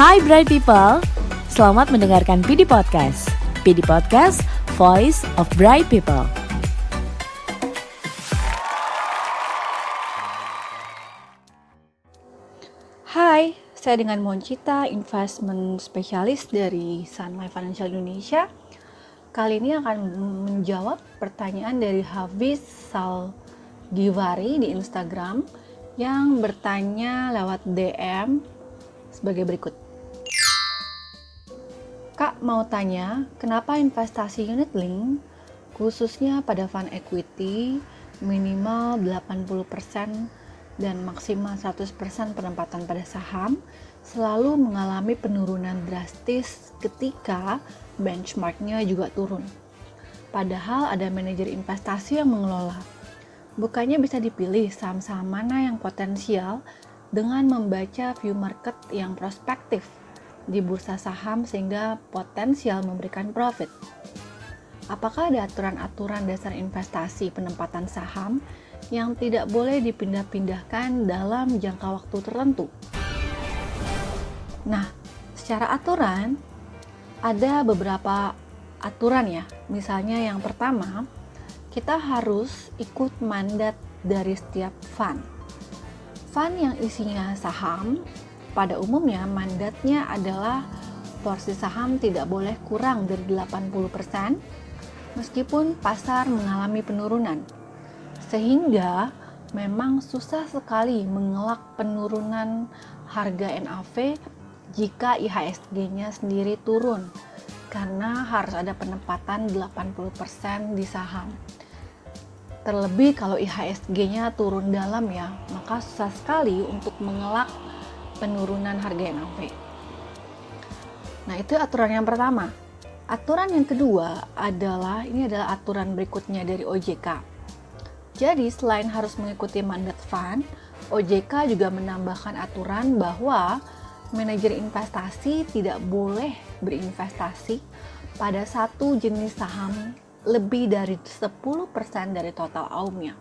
Hai Bright People, selamat mendengarkan PD Podcast. PD Podcast, Voice of Bright People. Hai, saya dengan Moncita, investment specialist dari Sun Life Financial Indonesia. Kali ini akan menjawab pertanyaan dari Hafiz Salgivari di Instagram yang bertanya lewat DM sebagai berikut. Mau tanya, kenapa investasi unit link khususnya pada fund equity minimal 80% dan maksimal 100% penempatan pada saham selalu mengalami penurunan drastis ketika benchmarknya juga turun. Padahal ada manajer investasi yang mengelola. Bukannya bisa dipilih saham-saham mana yang potensial dengan membaca view market yang prospektif di bursa saham sehingga potensial memberikan profit. Apakah ada aturan-aturan dasar investasi penempatan saham yang tidak boleh dipindah-pindahkan dalam jangka waktu tertentu. Nah, secara aturan ada beberapa aturan ya. Misalnya yang pertama, kita harus ikut mandat dari setiap fund. Fund yang isinya saham, pada umumnya mandatnya adalah porsi saham tidak boleh kurang dari 80% meskipun pasar mengalami penurunan sehingga memang susah sekali mengelak penurunan harga NAV jika IHSG-nya sendiri turun karena harus ada penempatan 80% di saham. Terlebih kalau IHSG-nya turun dalam ya, maka susah sekali untuk mengelak penurunan harga NAV. Nah, itu aturan yang pertama. Aturan yang kedua adalah ini adalah aturan berikutnya dari OJK jadi selain harus mengikuti mandat fund, OJK juga menambahkan aturan bahwa manajer investasi tidak boleh berinvestasi pada satu jenis saham lebih dari 10% dari total AUM-nya.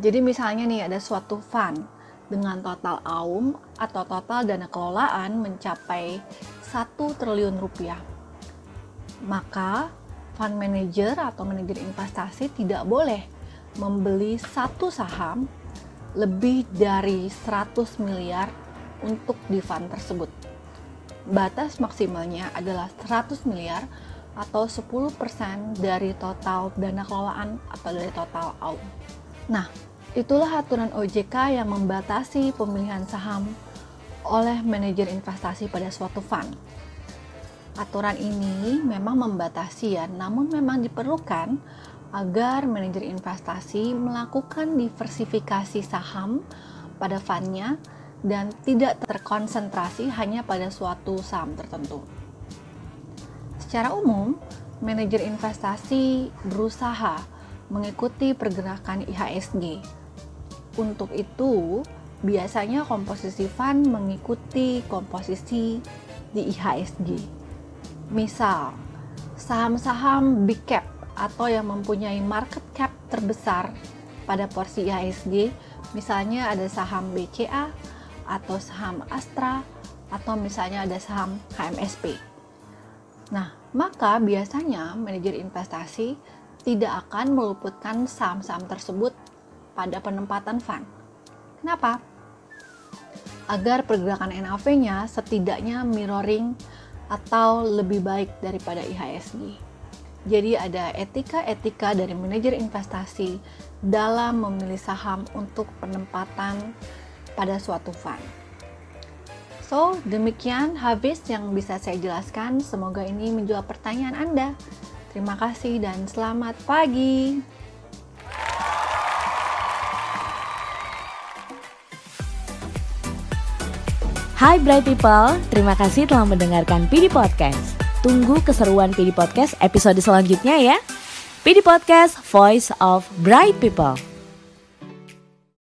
Jadi misalnya nih ada suatu fund dengan total AUM atau total dana kelolaan mencapai 1 triliun rupiah. Maka fund manager atau manajer investasi tidak boleh membeli satu saham lebih dari 100 miliar untuk di fund tersebut. Batas maksimalnya adalah 100 miliar atau 10% dari total dana kelolaan atau dari total AUM. Nah, itulah aturan OJK yang membatasi pemilihan saham oleh manajer investasi pada suatu fund. Aturan ini memang membatasi ya, namun memang diperlukan agar manajer investasi melakukan diversifikasi saham pada fundnya dan tidak terkonsentrasi hanya pada suatu saham tertentu. Secara umum, manajer investasi berusaha mengikuti pergerakan IHSG. Untuk itu, biasanya komposisi fund mengikuti komposisi di IHSG. Misal, saham-saham big cap atau yang mempunyai market cap terbesar pada porsi IHSG, misalnya ada saham BCA atau saham Astra atau misalnya ada saham HMSP. Nah, maka biasanya manajer investasi tidak akan meluputkan saham-saham tersebut pada penempatan fund. Kenapa? Agar pergerakan NAV-nya setidaknya mirroring atau lebih baik daripada IHSG. Jadi ada etika-etika dari manajer investasi dalam memilih saham untuk penempatan pada suatu fund. So, demikian habis yang bisa saya jelaskan. Semoga ini menjawab pertanyaan Anda. Terima kasih dan selamat pagi. Hai Bright People, terima kasih telah mendengarkan PD Podcast. Tunggu keseruan PD Podcast episode selanjutnya ya. PD Podcast, Voice of Bright People.